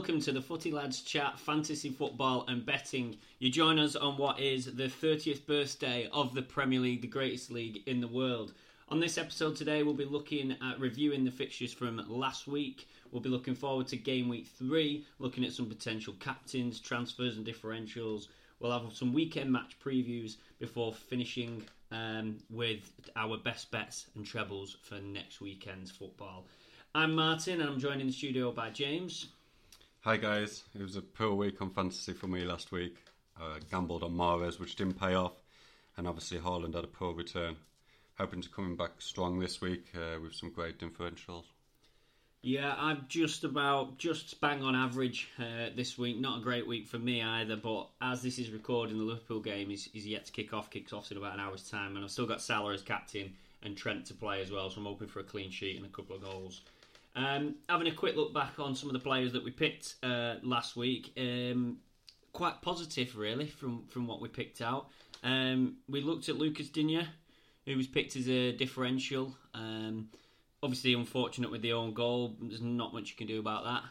welcome to the Footy Lads Chat Fantasy Football and Betting. You join us on what is the 30th birthday of the Premier League, the greatest league in the world. On this episode today, we'll be looking at reviewing the fixtures from last week. We'll be looking forward to game week three, looking at some potential captains, transfers, and differentials. We'll have some weekend match previews before finishing um, with our best bets and trebles for next weekend's football. I'm Martin, and I'm joined in the studio by James. Hi guys, it was a poor week on fantasy for me last week. I gambled on Mahrez, which didn't pay off, and obviously Haaland had a poor return. Hoping to coming back strong this week uh, with some great differentials. Yeah, I'm just about just bang on average uh, this week. Not a great week for me either, but as this is recording, the Liverpool game is, is yet to kick off. Kicks off in about an hour's time, and I've still got Salah as captain and Trent to play as well, so I'm hoping for a clean sheet and a couple of goals. Um, having a quick look back on some of the players that we picked uh, last week, um, quite positive really from from what we picked out. Um, we looked at Lucas Digne, who was picked as a differential. Um, obviously, unfortunate with the own goal. There's not much you can do about that.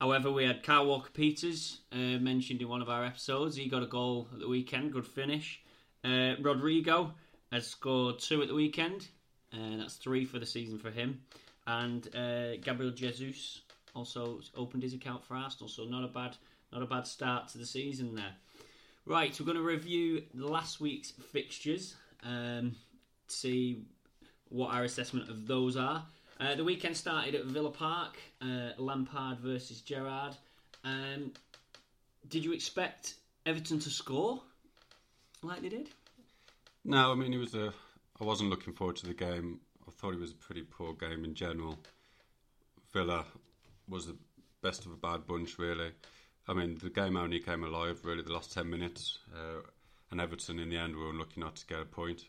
However, we had Kyle Walker Peters uh, mentioned in one of our episodes. He got a goal at the weekend, good finish. Uh, Rodrigo has scored two at the weekend, and that's three for the season for him. And uh, Gabriel Jesus also opened his account for Arsenal, so not a bad not a bad start to the season there. Right, so we're going to review last week's fixtures, um, see what our assessment of those are. Uh, the weekend started at Villa Park, uh, Lampard versus Gerrard. Um, did you expect Everton to score like they did? No, I mean it was a. I wasn't looking forward to the game. I thought it was a pretty poor game in general. Villa was the best of a bad bunch, really. I mean, the game only came alive really the last ten minutes, uh, and Everton in the end were unlucky not to get a point.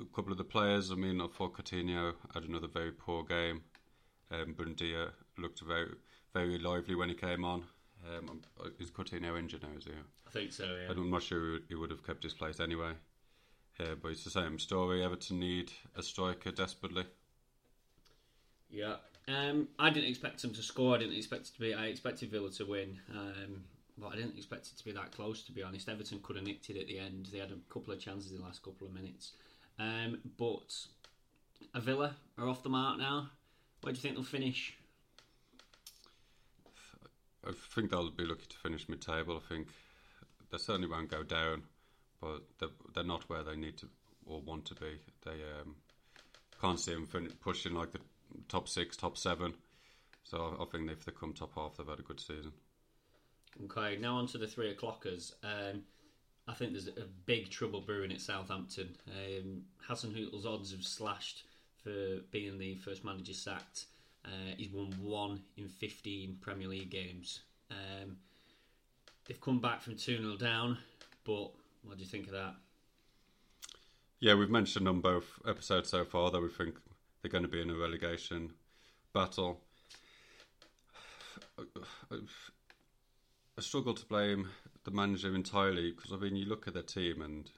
A couple of the players, I mean, I thought Coutinho had another very poor game. Um, Buendia looked very, very lively when he came on. Um, is Coutinho injured now? Is he? I think so. Yeah. I'm not sure he would have kept his place anyway. Yeah, but it's the same story. Everton need a striker desperately. Yeah. Um, I didn't expect them to score. I didn't expect it to be. I expected Villa to win, um, but I didn't expect it to be that close. To be honest, Everton could have nicked it at the end. They had a couple of chances in the last couple of minutes, um, but a Villa are off the mark now. Where do you think they'll finish? I think they'll be lucky to finish mid-table. I think they certainly won't go down, but they're, they're not where they need to or want to be. They um, can't see them pushing like the top six, top seven. So I think if they come top half, they've had a good season. Okay, now on to the three o'clockers. Um, I think there's a big trouble brewing at Southampton. Um, Hasenhüttl's odds have slashed for being the first manager sacked. Uh, he's won one in 15 Premier League games. Um, they've come back from 2 0 down, but what do you think of that? Yeah, we've mentioned on both episodes so far that we think they're going to be in a relegation battle. I struggle to blame the manager entirely because I mean, you look at their team and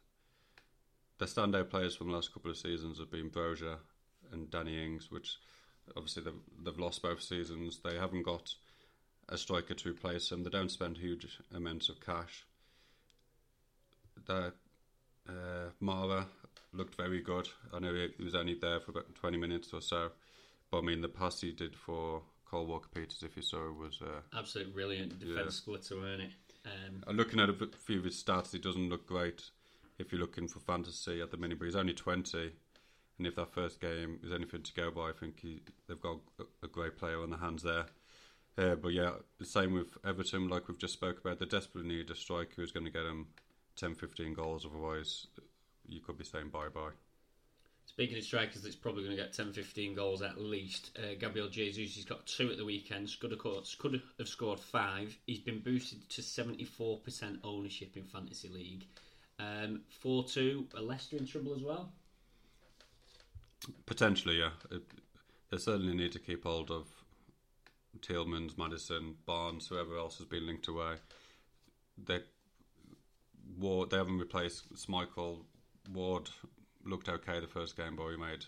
their standout players from the last couple of seasons have been Broja and Danny Ings, which obviously they've, they've lost both seasons. They haven't got a striker to replace them. They don't spend huge amounts of cash. That uh, Mara looked very good. I know he was only there for about 20 minutes or so, but I mean the pass he did for Kyle Walker Peters, if you saw, was uh, absolutely brilliant defense yeah. splitter, weren't it? Um, looking at a few of his stats, he doesn't look great. If you're looking for fantasy at the minute, but he's only 20 and if that first game is anything to go by, I think he, they've got a great player on the hands there. Uh, but yeah, the same with Everton, like we've just spoke about. They desperately need a striker who's going to get them 10, 15 goals. Otherwise, you could be saying bye bye. Speaking of strikers, that's probably going to get 10, 15 goals at least. Uh, Gabriel Jesus, he's got two at the weekend. Could have, could have scored five. He's been boosted to 74% ownership in Fantasy League. Um, 4 2, Leicester in trouble as well. Potentially, yeah. They certainly need to keep hold of Tielemans, Maddison, Barnes, whoever else has been linked away. They Ward, they haven't replaced Schmeichel. Ward looked okay the first game, but he made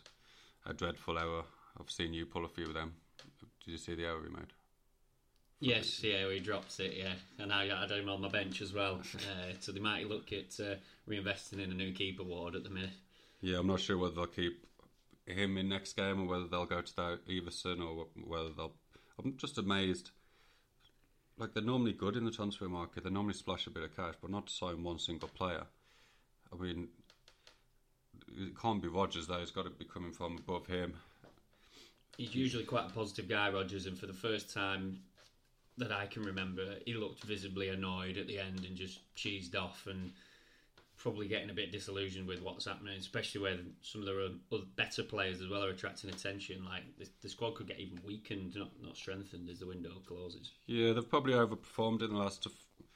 a dreadful error. I've seen you pull a few of them. Did you see the error he made? Yes, yeah, he drops it, yeah. And now I had him on my bench as well. Uh, so they might look at uh, reinvesting in a new keeper ward at the minute. Yeah, I'm not sure whether they'll keep him in next game or whether they'll go to that Iversen or whether they'll. I'm just amazed. Like they're normally good in the transfer market. They normally splash a bit of cash, but not to sign one single player. I mean, it can't be Rodgers though. It's got to be coming from above him. He's usually quite a positive guy, Rodgers, and for the first time that I can remember, he looked visibly annoyed at the end and just cheesed off and probably getting a bit disillusioned with what's happening, especially where some of the better players as well are attracting attention. Like the, the squad could get even weakened, not not strengthened as the window closes. Yeah, they've probably overperformed in the last f-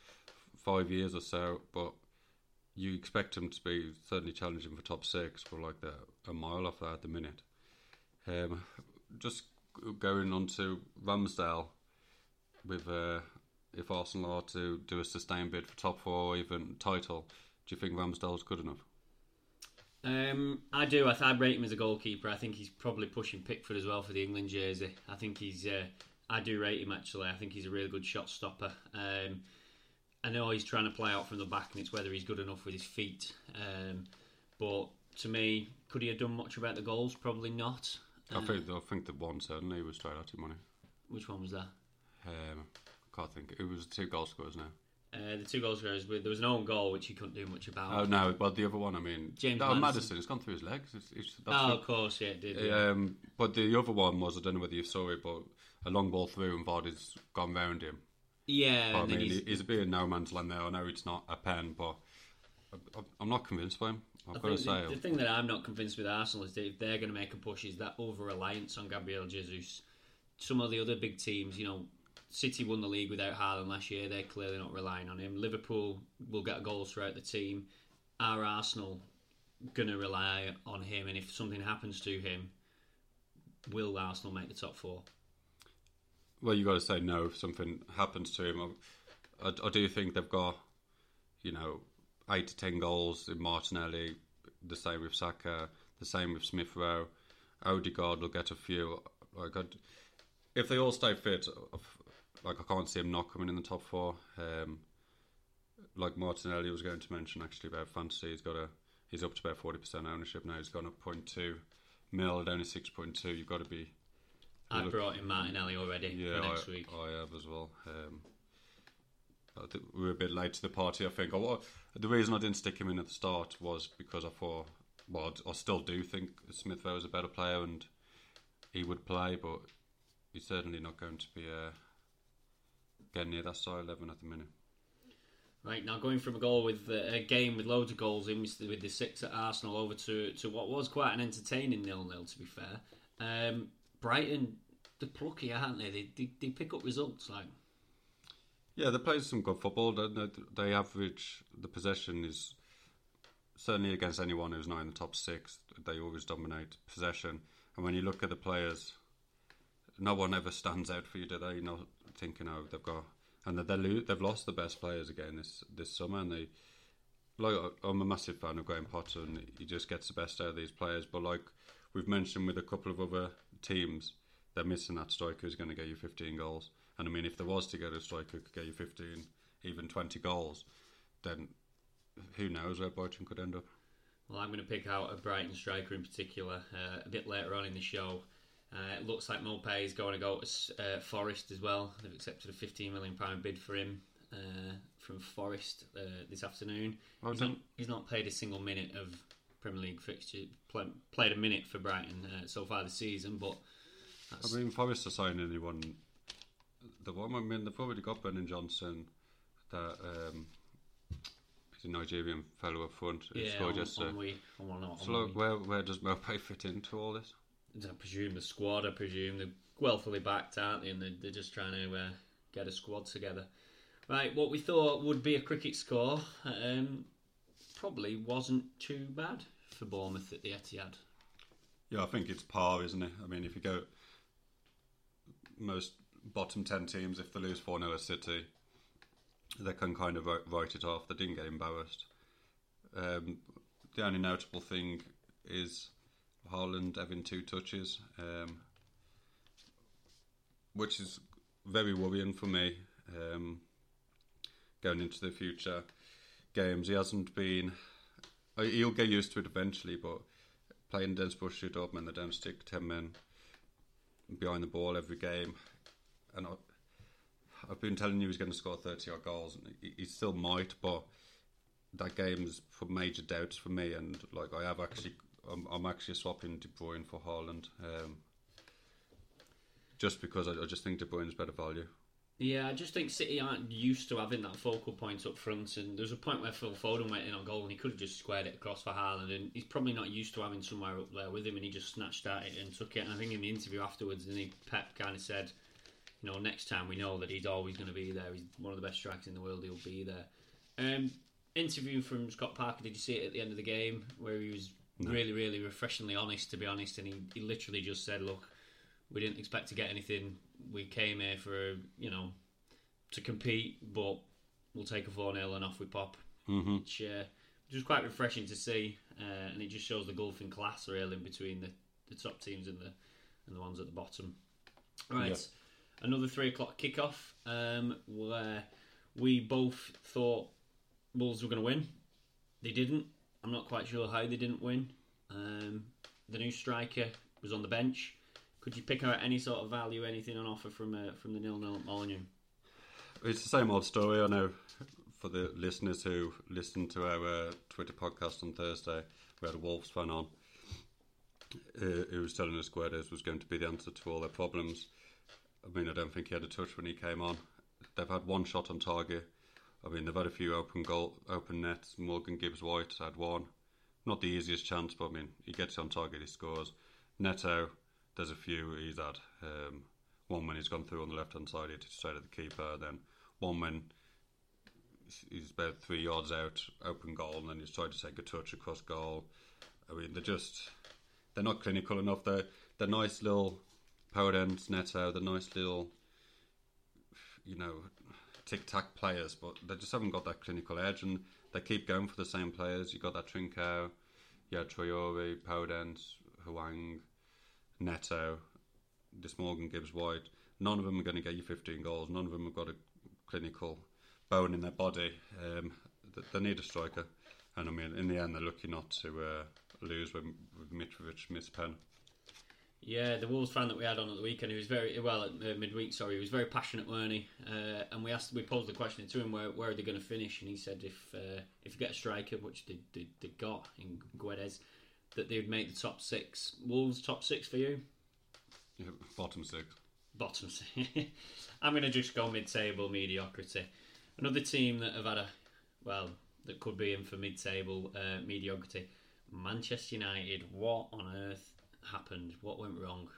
five years or so, but you expect them to be certainly challenging for top six, but like they're a mile off that at the minute. Um, just going on to Ramsdale with uh, if Arsenal are to do a sustained bid for top four or even title, do you think Ramsdale's good enough? Um, I do. I, I rate him as a goalkeeper. I think he's probably pushing Pickford as well for the England jersey. I think he's. Uh, I do rate him actually. I think he's a really good shot stopper. Um, I know he's trying to play out from the back, and it's whether he's good enough with his feet. Um, but to me, could he have done much about the goals? Probably not. I think I think the one certainly was straight out of money. Which one was that? Um, I can't think. It was two goal scorers now. Uh, the two goals goal scorers, there was an own goal which he couldn't do much about. Oh no! But the other one, I mean, James. Maddison. It's gone through his legs. It's, it's, that's oh, the- of course, yeah, it did. Yeah. Um, but the other one was I don't know whether you saw it, but a long ball through and Vardy's gone round him. yeah I mean, he's, he's, a bit in no man's land there. I know it's not a pen, but I'm not convinced by him. I've I got to say, the, the thing that I'm not convinced with Arsenal is that if they're going to make a push, is that over reliance on Gabriel Jesus. Some of the other big teams, you know, City won the league without Haaland last year. They're clearly not relying on him. Liverpool will get goals throughout the team. Are Arsenal going to rely on him? And if something happens to him, will Arsenal make the top four? well, you've got to say no if something happens to him. I, I, I do think they've got, you know, eight to ten goals in Martinelli. The same with Saka. The same with Smith Rowe. Odegaard will get a few. Like, I'd, if they all stay fit, like I can't see him not coming in the top four. Um, like Martinelli was going to mention actually about fantasy, he's got a he's up to about forty percent ownership now. He's gone up 0.2 mil at only six point two. You've got to be I look- brought in Martinelli already yeah, for next I, week. I have as well. Um, I think we were a bit late to the party. I think. I, the reason I didn't stick him in at the start was because I thought, well, I still do think Smith Rowe is a better player and he would play, but he's certainly not going to be uh, getting near that star eleven at the minute. Right now, going from a goal with uh, a game with loads of goals in with the- six at Arsenal over to, to what was quite an entertaining nil nil. To be fair, um, Brighton, they're plucky, aren't they? They, they? they pick up results like Yeah, they play some good football. They, they, they average the possession is certainly against anyone who's not in the top six. They always dominate possession. And when you look at the players, no one ever stands out for you, do they? You know, thinking, oh, they've got and they lo- they've lost the best players again this this summer. And they like I'm a massive fan of Graham Potter, and he just gets the best out of these players. But like we've mentioned with a couple of other teams, they're missing that striker who's going to get you 15 goals. And I mean, if there was to get a striker who could get you 15, even 20 goals, then who knows where Brighton could end up. Well, I'm going to pick out a Brighton striker in particular uh, a bit later on in the show. Uh, it looks like Maupay is going to go to uh, Forest as well. They've accepted a 15 million pound bid for him uh, from Forest uh, this afternoon. Well he's, not, he's not played a single minute of Premier League fixture. Play, played a minute for Brighton uh, so far this season, but that's, I mean, Forest are signing anyone. The one, I mean, they've already got Brennan Johnson, that um, he's a Nigerian fellow up front yeah, on, yesterday. on we, on, So, look, where, where does Maupay fit into all this? I presume the squad. I presume they're wealthily backed, aren't they? And they're, they're just trying to uh, get a squad together. Right, what we thought would be a cricket score um, probably wasn't too bad for Bournemouth at the Etihad. Yeah, I think it's par, isn't it? I mean, if you go most bottom 10 teams, if they lose 4 0 at City, they can kind of write it off. They didn't get embarrassed. Um, the only notable thing is Haaland having two touches, um, which is very worrying for me um, going into the future games. He hasn't been. uh, He'll get used to it eventually, but playing against Borussia Dortmund, they don't stick ten men behind the ball every game, and I've been telling you he's going to score thirty odd goals, and he, he still might, but that game's put major doubts for me, and like I have actually, I'm, I'm actually swapping De Bruyne for Haaland, um, just because I, I just think De Bruyne's better value. Yeah, I just think City aren't used to having that focal point up front, and there's a point where Phil Foden went in on goal and he could have just squared it across for Haaland, and he's probably not used to having somewhere up there with him, and he just snatched at it and took it. And I think in the interview afterwards, and he Pep kind of said, you know, next time we know that he's always going to be there. He's one of the best strikers in the world. He'll be there. Um, interview from Scott Parker. Did you see it at the end of the game where he was really, really refreshingly honest? To be honest, and he, he literally just said, "Look, we didn't expect to get anything. We came here for you know to compete, but we'll take a four 0 and off we pop." Mm-hmm. Which, uh, which was quite refreshing to see, uh, and it just shows the gulf in class really in between the, the top teams and the and the ones at the bottom. Right, Yeah. another three o'clock kickoff um, where we both thought Wolves were going to win. They didn't. I'm not quite sure how they didn't win. Um, the new striker was on the bench. Could you pick out any sort of value, anything on offer from uh, from the nil nil at Molineux? It's the same old story. I know for the listeners who listened to our uh, Twitter podcast on Thursday, we had a Wolves fan on uh, who was telling us Guedes was going to be the answer to all their problems. I mean, I don't think he had a touch when he came on. They've had one shot on target. I mean, they've had a few open goal, open nets. Morgan Gibbs White had one. Not the easiest chance, but I mean, he gets on target, he scores. Neto, there's a few he's had. Um, one when he's gone through on the left hand side, he hit it straight at the keeper. Then one when he's about three yards out, open goal, and then he's tried to take a touch across goal. I mean, they're just they're not clinical enough. They're they're nice little power ends, Neto. They're nice little, you know, tic tac players, but they just haven't got that clinical edge, and they keep going for the same players. You got that Trincao, you had Traore, Hwang, Neto, this Morgan Gibbs White. None of them are going to get you 15 goals. None of them have got a clinical bone in their body. Um, th- they need a striker, and I mean, in the end, they're lucky not to uh, lose with Mitrovic missed pen. Yeah, the Wolves fan that we had on at the weekend, he was very well at uh, midweek. Sorry, he was very passionate, weren't he? Uh, and we asked, we posed the question to him, where, where are they going to finish? And he said, if uh, if you get a striker, which they, they, they got in Guedes, that they would make the top six. Wolves top six for you? Yeah, bottom six. Bottom six. I'm going to just go mid-table mediocrity. Another team that have had a well that could be in for mid-table uh, mediocrity. Manchester United. What on earth happened? What went wrong?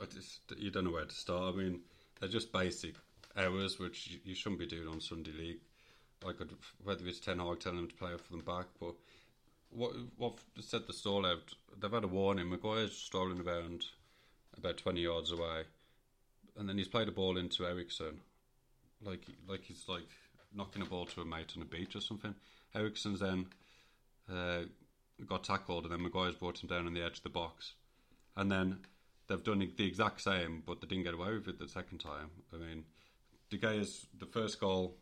I just you don't know where to start. I mean, they're just basic errors which you, shouldn't be doing on Sunday League. I could whether it's Ten Hag telling them to play for them back, but what what set the stall out? They've had a warning. Maguire's strolling around about twenty yards away, and then he's played a ball into Eriksen, like like he's like knocking a ball to a mate on a beach or something. Eriksen's then uh, got tackled, and then Maguire's brought him down on the edge of the box, and then they've done the exact same, but they didn't get away with it the second time. I mean, De Gea's the first goal.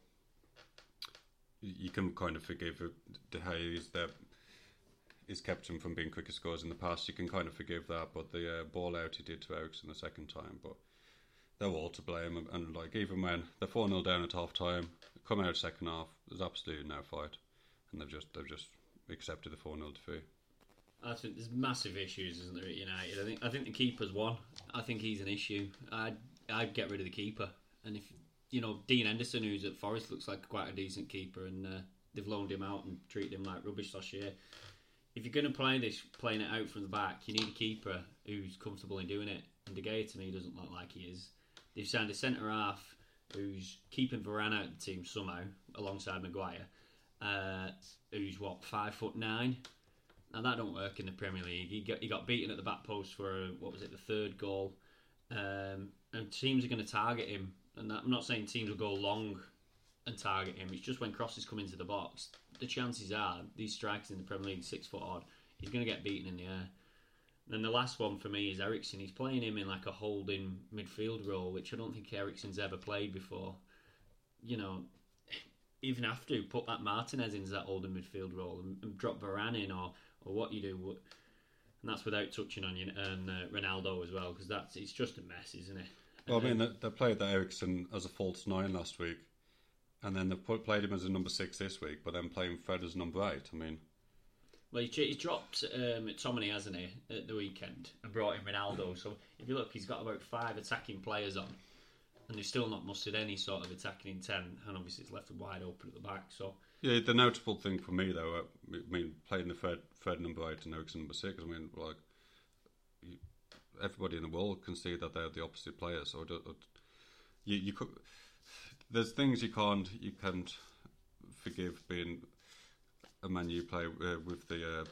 You can kind of forgive. De Gea is there. He's kept him from being quicker scores in the past. You can kind of forgive that, but the uh, ball out he did to Eriksen the second time, but they're all to blame. And, and like even when they're four 0 down at half time, come out second half, there's absolutely no fight, and they've just they've just accepted the four 0 defeat. I think there's massive issues, isn't there, at United? I think I think the keeper's one. I think he's an issue. I'd I'd get rid of the keeper, and if you know Dean Henderson, who's at Forest, looks like quite a decent keeper, and uh, they've loaned him out and treated him like rubbish last year. If you're going to play this, playing it out from the back, you need a keeper who's comfortable in doing it. And De Gea to me doesn't look like he is. They've signed a centre half who's keeping Varane out of the team somehow, alongside Maguire, uh, who's what five foot nine. Now that don't work in the Premier League. He got he got beaten at the back post for what was it the third goal, um, and teams are going to target him. And that, I'm not saying teams will go long and target him. It's just when crosses come into the box, the chances are these strikers in the Premier League six foot odd, he's going to get beaten in the air. And the last one for me is Eriksen. He's playing him in like a holding midfield role, which I don't think Eriksen's ever played before. You know, even after you put that Martinez into that older midfield role and, and drop Varane in, or or what you do, and that's without touching on you and uh, Ronaldo as well, because that's it's just a mess, isn't it? Well, I mean, they, they played that Eriksen as a false nine last week, and then they put, played him as a number six this week, but then playing Fred as number eight. I mean, well, he, he dropped um, Tomine, hasn't he, at the weekend, and brought in Ronaldo. So if you look, he's got about five attacking players on, and they've still not mustered any sort of attacking intent, and obviously it's left wide open at the back. So yeah, the notable thing for me though, uh, I mean, playing the Fred, Fred number eight and Eriksen number six. I mean, like everybody in the world can see that they're the opposite players. So you you could there's things you can't you can't forgive being a Man U player uh, with the uh,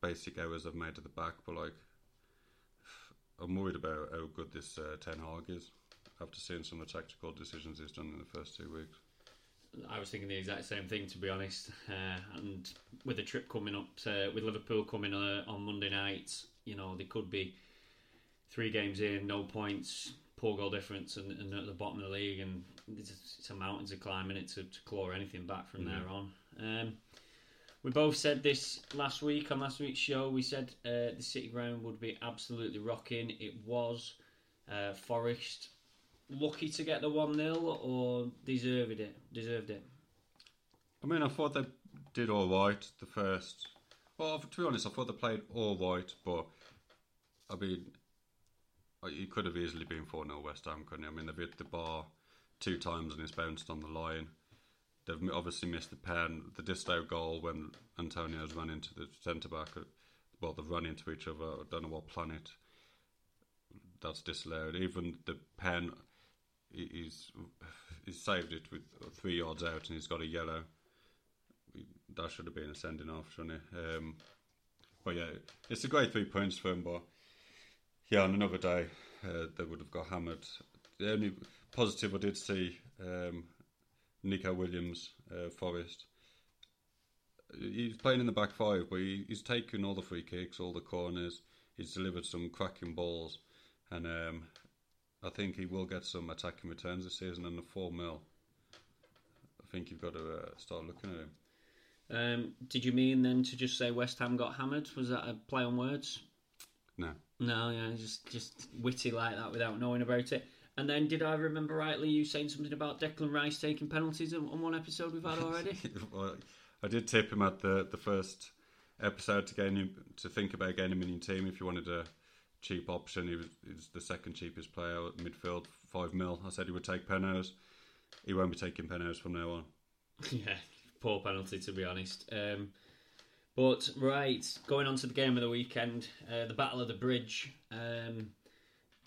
basic errors I've made at the back, but like I'm worried about how good this uh, Ten Hag is after seeing some of the tactical decisions he's done in the first two weeks. I was thinking the exact same thing, to be honest. Uh, and with the trip coming up, uh, with Liverpool coming uh, on Monday night, you know, they could be three games in, no points, poor goal difference, and, and at the bottom of the league, and it's, it's a mountain to climb in it to, to claw anything back from mm-hmm. there on. Um, we both said this last week on last week's show. We said uh, the City ground would be absolutely rocking. It was. Uh, Forest lucky to get the one 0 or deserved it? Deserved it. I mean, I thought they did all right the first. Well, to be honest, I thought they played all right, but I mean, it could have easily been 4 0 West Ham, couldn't it? I mean, they've hit the bar two times and it's bounced on the line. They've obviously missed the pen, the disallowed goal when Antonio's run into the centre back. Uh, well, they've run into each other. I don't know what planet that's disallowed. Even the pen, he's he's saved it with three yards out and he's got a yellow. That should have been a sending off, shouldn't it? Um, but yeah, it's a great three points for him. But yeah, on another day, uh, they would have got hammered. The only positive I did see, um, Neco Williams, uh, Forest. He's playing in the back five, but he, he's taken all the free kicks, all the corners. He's delivered some cracking balls, and um, I think he will get some attacking returns this season. And the four mil, I think you've got to uh, start looking at him. Um, did you mean then to just say West Ham got hammered? Was that a play on words? No. No, yeah, just just witty like that without knowing about it. And then, did I remember rightly you saying something about Declan Rice taking penalties on, one episode we've had already? well, I did tip him at the the first episode to gain him to think about getting him in your team if you wanted a cheap option. He was, he was the second cheapest player at midfield, five mil. I said he would take penos. He won't be taking penos from now on. yeah, poor penalty to be honest. Um, but right, going on to the game of the weekend, uh, the Battle of the Bridge. Um,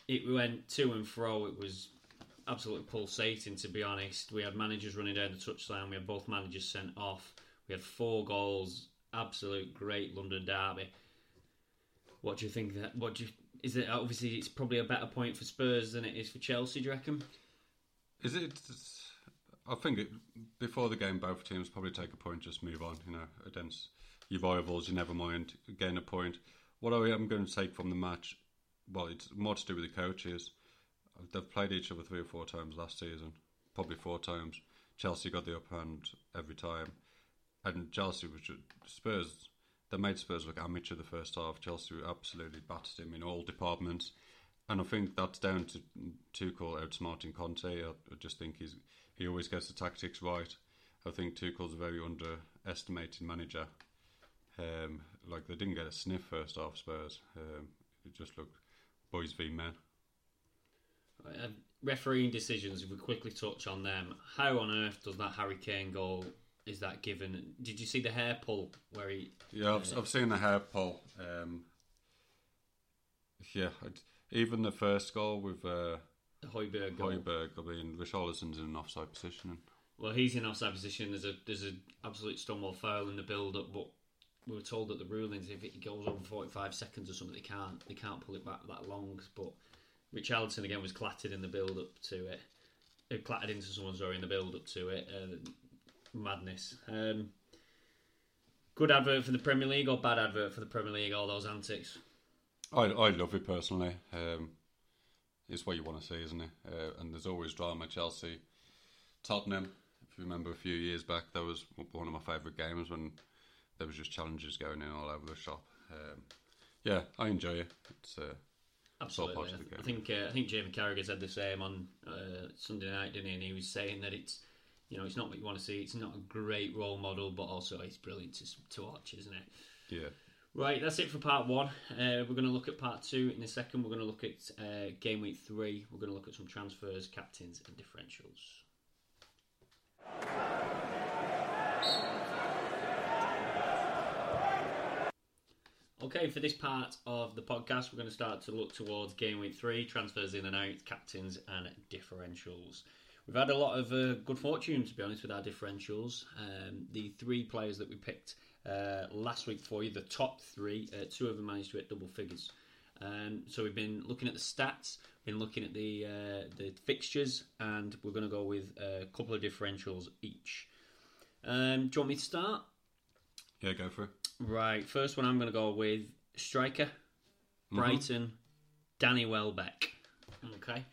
it went to and fro. It was absolutely pulsating, to be honest. We had managers running down the touchline. We had both managers sent off. We had four goals. Absolute great London derby. What do you think? That what do you is it? Obviously, it's probably a better point for Spurs than it is for Chelsea. Do you reckon? Is it? I think it, before the game, both teams probably take a point, just move on. You know, against your rivals, you never mind gain a point. What I am going to take from the match, well, it's more to do with the coaches. They've played each other three or four times last season, probably four times. Chelsea got the upper hand every time, and Chelsea was Spurs. They made Spurs look amateur the first half. Chelsea absolutely battered him in all departments, and I think that's down to Tuchel outsmarting Conte. I, I just think he's he always gets the tactics right. I think Tuchel's a very underestimated manager um, like they didn't get a sniff first half Spurs. Um, it just looked boys v men. Uh, refereeing decisions. If we quickly touch on them, how on earth does that Harry Kane goal? Is that given? Did you see the hair pull where he? Yeah, I've, uh, I've seen the hair pull. Um, yeah, I'd, even the first goal with uh, Højbjerg. Højbjerg. I mean, Richarlison's in an offside position. Well, he's in offside position. There's a there's an absolute stonewall foul in the build up, but we were told that the rulings, if it goes over 45 seconds or something, they can't they can't pull it back that long. But Richarlison again was clattered in the build up to it. It clattered into someone, sorry, in the build up to it. Uh, madness. Um, good advert for the Premier League or bad advert for the Premier League? All those antics. I I love it personally. Um, it's what you want to see, isn't it? Uh, and there's always drama. Chelsea, Tottenham. If you remember a few years back, that was one of my favourite games when there was just challenges going in all over the shop. Um, yeah, I enjoy it. It's uh, Absolutely, I, I think uh, I think Jamie Carragher said the same on uh, Sunday night, didn't he? And he was saying that it's you know it's not what you want to see. It's not a great role model, but also it's brilliant to to watch, isn't it? Yeah. Right, that's it for part one. Uh, we're going to look at part two in a second. We're going to look at uh, game week three. We're going to look at some transfers, captains, and differentials. Okay, for this part of the podcast, we're going to start to look towards game week three, transfers in and out, captains, and differentials. We've had a lot of uh, good fortune, to be honest, with our differentials. Um, the three players that we picked uh, last week for you, the top three, uh, two of them managed to hit double figures. Um, so we've been looking at the stats, been looking at the uh, the fixtures, and we're going to go with a couple of differentials each. Um, do you want me to start? Yeah, go for it. Right, first one I'm going to go with striker, Mm-hmm. Brighton, Danny Welbeck. Okay,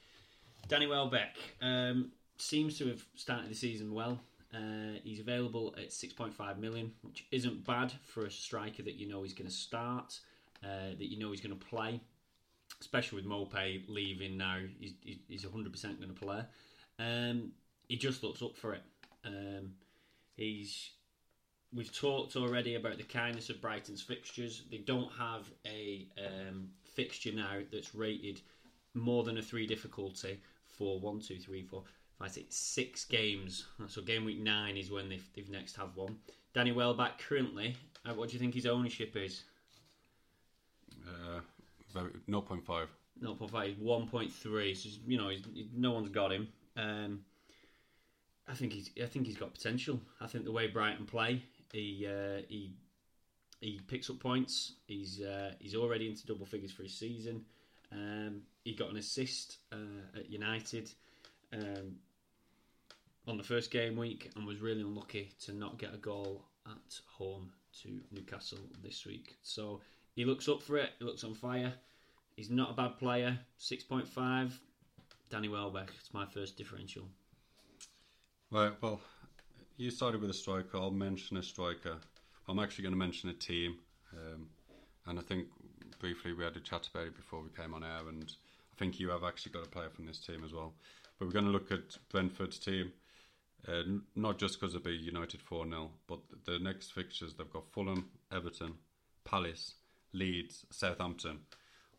Danny Welbeck um, seems to have started the season well. Uh, he's available at 6.5 million, which isn't bad for a striker that you know he's going to start, uh, that you know he's going to play. Especially with Maupay leaving now, he's, he's 100% going to play. Um, he just looks up for it. Um, he's we've talked already about the kindness of Brighton's fixtures. They don't have a um, fixture now that's rated more than a three difficulty for one, two, three, four, five, six, six games. So game week nine is when they've, they've next have one. Danny Welbeck currently, uh, what do you think his ownership is? Uh, very, 0.5. 0.5, 1.3. So you know, he's, no one's got him. Um, I think he's. I think he's got potential. I think the way Brighton play, he uh, he he picks up points. He's uh, he's already into double figures for his season. Um, he got an assist uh, at United um, on the first game week and was really unlucky to not get a goal at home to Newcastle this week. So he looks up for it. He looks on fire. He's not a bad player. Six point five. Danny Welbeck. It's my first differential. Right, well, you started with a striker. I'll mention a striker. I'm actually going to mention a team. Um, and I think briefly we had a chat about it before we came on air, and I think you have actually got a player from this team as well. But we're going to look at Brentford's team, uh, not just because they'll be United 4 0, but the next fixtures they've got Fulham, Everton, Palace, Leeds, Southampton,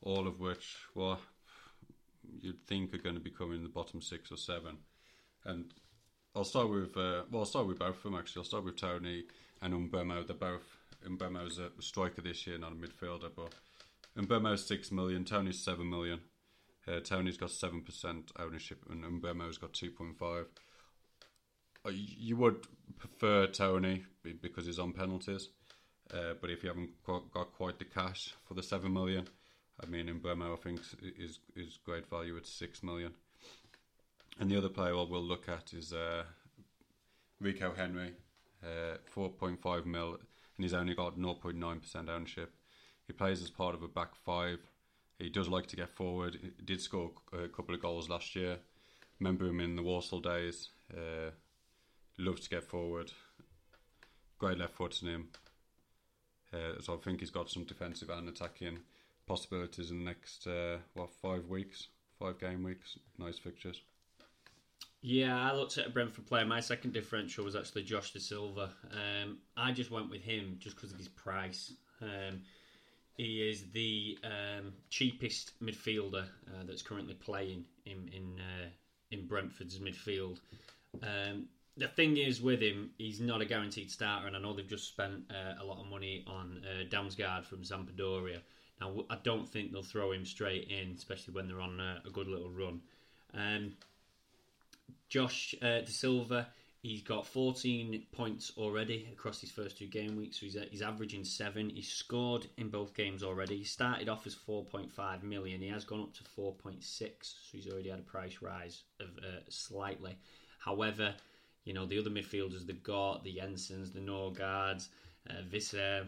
all of which, well, you'd think are going to be coming in the bottom six or seven. And I'll start with uh, well, I'll start with both of them actually. I'll start with Toney and Mbeumo. They're both Mbeumo's a striker this year, not a midfielder, but Mbeumo's six million, Toney's seven million. Uh, Toney's got seven percent ownership, and Mbeumo's got two point five. Uh, You would prefer Toney because he's on penalties, uh, but if you haven't got, quite the cash for the seven million, I mean, Mbeumo I think is is great value at six million. And the other player we'll look at is uh, Rico Henry, uh, 4.5 mil, and he's only got 0.9% ownership. He plays as part of a back five. He does like to get forward. He did score a couple of goals last year. Remember him in the Walsall days. Uh, loves to get forward. Great left foot in him. Uh, so I think he's got some defensive and attacking possibilities in the next uh, what five weeks, five game weeks. Nice fixtures. Yeah, I looked at a Brentford player. My second differential was actually Josh Dasilva. Um, I just went with him just because of his price. Um, he is the um, cheapest midfielder uh, that's currently playing in in uh, in Brentford's midfield. Um, the thing is with him, he's not a guaranteed starter, and I know they've just spent uh, a lot of money on uh, Damsgaard from Sampdoria. Now, I don't think they'll throw him straight in, especially when they're on uh, a good little run. Um, Josh uh, Dasilva, he's got 14 points already across his first two game weeks, so he's, he's averaging seven. He's scored in both games already. He started off as 4.5 million, he has gone up to 4.6, so he's already had a price rise of uh, slightly. However, you know, the other midfielders, the Gort, the Jensens, the Norgards, uh, Wissa,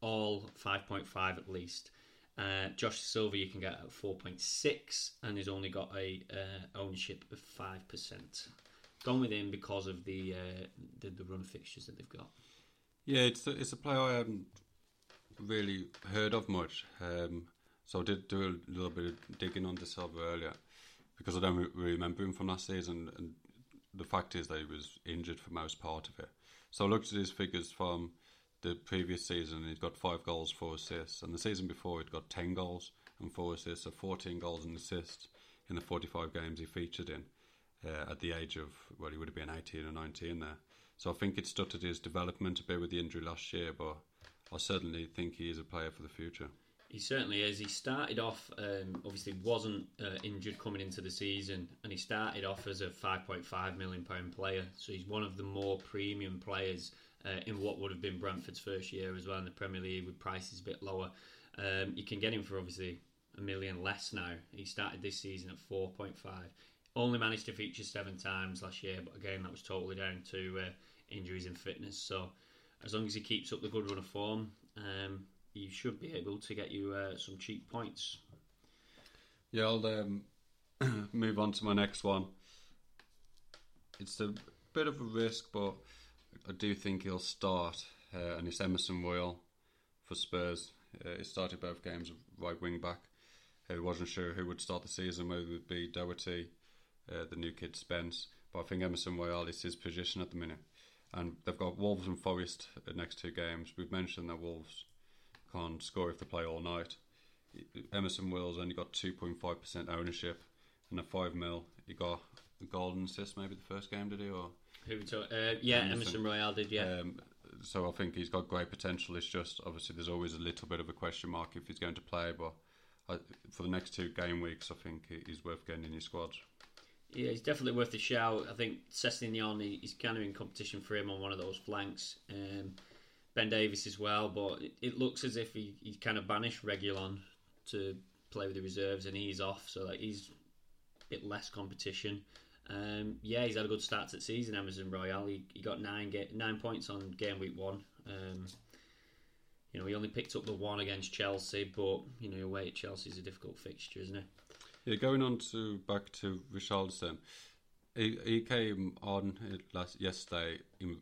all 5.5 at least. Uh, Josh Silva you can get at 4.6 and he's only got a uh, ownership of 5%. Gone with him because of the, uh, the the run fixtures that they've got. Yeah, it's a, it's a player I haven't really heard of much. Um, so I did do a little bit of digging on Dasilva earlier because I don't really remember him from last season. And the fact is that he was injured for most part of it. So I looked at his figures from the previous season. He's got five goals, four assists, and the season before he'd got ten goals and four assists, so fourteen goals and assists in the forty-five games he featured in. Uh, at the age of well, he would have been eighteen or nineteen there. So I think it stuttered his development a bit with the injury last year, but I certainly think he is a player for the future. He certainly is. He started off, um, obviously, wasn't uh, injured coming into the season, and he started off as a 5.5 million pound player. So he's one of the more premium players uh, in what would have been Brentford's first year as well in the Premier League, with prices a bit lower. Um, you can get him for obviously a million less now. He started this season at 4.5. Only managed to feature seven times last year, but again, that was totally down to uh, injuries and fitness. So as long as he keeps up the good run of form, um, he should be able to get you uh, some cheap points. Yeah, I'll um, move on to my next one. It's a bit of a risk, but I do think he'll start, uh, and it's Emerson Royal for Spurs. Uh, he started both games right wing back. He wasn't sure who would start the season, whether it would be Doherty, uh, the new kid Spence, but I think Emerson Royal is his position at the minute. And they've got Wolves and Forest the next two games. We've mentioned that Wolves can't score if they play all night. Emerson Wills only got 2.5% ownership and a 5 mil. He got a golden assist maybe the first game, did he? Or Who we talk, uh, yeah, Emerson, Emerson. Royal did, yeah. um, so I think he's got great potential. It's just obviously there's always a little bit of a question mark if he's going to play, but I, for the next two game weeks, I think he- he's worth getting in your squad. Yeah, he's definitely worth a shout. I think Sessegnon, he- he's kind of in competition for him on one of those flanks. Um, ben Davies as well, but it, it looks as if he, he kind of banished Reguilon to play with the reserves and he's off, so like he's a bit less competition. Um, yeah, he's had a good start to the season, Emerson Royal. He, he got nine ga- nine points on game week one. Um, you know, he only picked up the one against Chelsea, but you know, away at Chelsea is a difficult fixture, isn't it? Yeah, going on to back to Richarlison, he, he came on eh, last yesterday in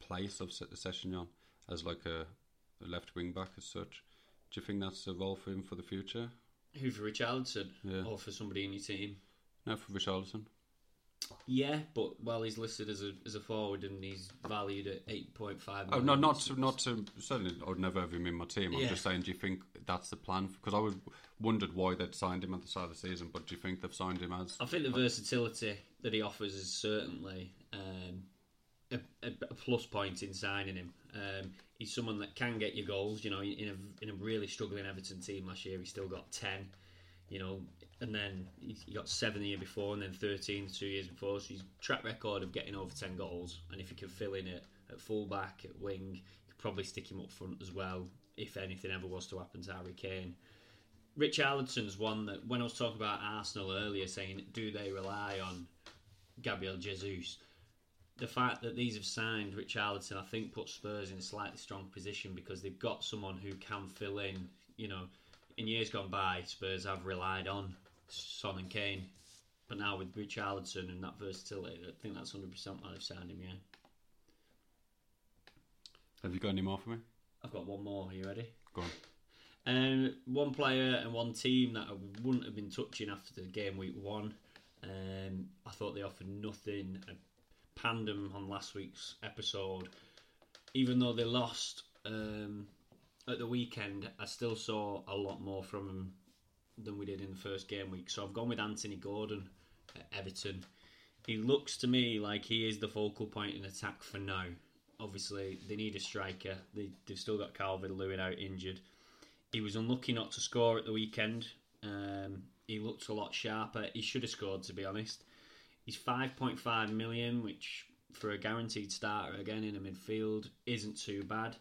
place of Se- Sessegnon as like a, a left wing back as such. Do you think that's a role for him for the future? Who for Richardson Yeah. or for somebody in your team? No, for Richarlison. Yeah, but well, he's listed as a as a forward and he's valued at eight point five. Oh no, not to, not to certainly. I would never have him in my team. I'm Yeah. just saying. Do you think that's the plan? Because I was wondered why they'd signed him at the start of the season, but do you think they've signed him as? I think the versatility that he offers is certainly um, a, a, a plus point in signing him. Um, he's someone that can get you goals. You know, in a in a really struggling Everton team last year, he still got ten. You know, and then he got seven the year before, and then thirteen the two years before. So his track record of getting over ten goals, and if he can fill in at full back, at wing, you could probably stick him up front as well. If anything ever was to happen to Harry Kane. Richarlison's one that when I was talking about Arsenal earlier, saying do they rely on Gabriel Jesus? The fact that these have signed Richarlison, I think, puts Spurs in a slightly strong position because they've got someone who can fill in. You know, in years gone by, Spurs have relied on Son and Kane, but now with Richarlison and that versatility, I think that's hundred percent why they've signed him. Yeah, Have you got any more for me? I've got one more. Are you ready? Go on. Um, one player and one team that I wouldn't have been touching after the game week one. Um, I thought they offered nothing. I panned them on last week's episode. Even though they lost um, at the weekend, I still saw a lot more from them than we did in the first game week. So I've gone with Anthony Gordon at Everton. He looks to me like he is the focal point in attack for now. Obviously, they need a striker. They, they've still got Calvert-Lewin out injured. He was unlucky not to score at the weekend. Um, he looked a lot sharper. He should have scored, to be honest. He's 5.5 million, which for a guaranteed starter again in a midfield isn't too bad.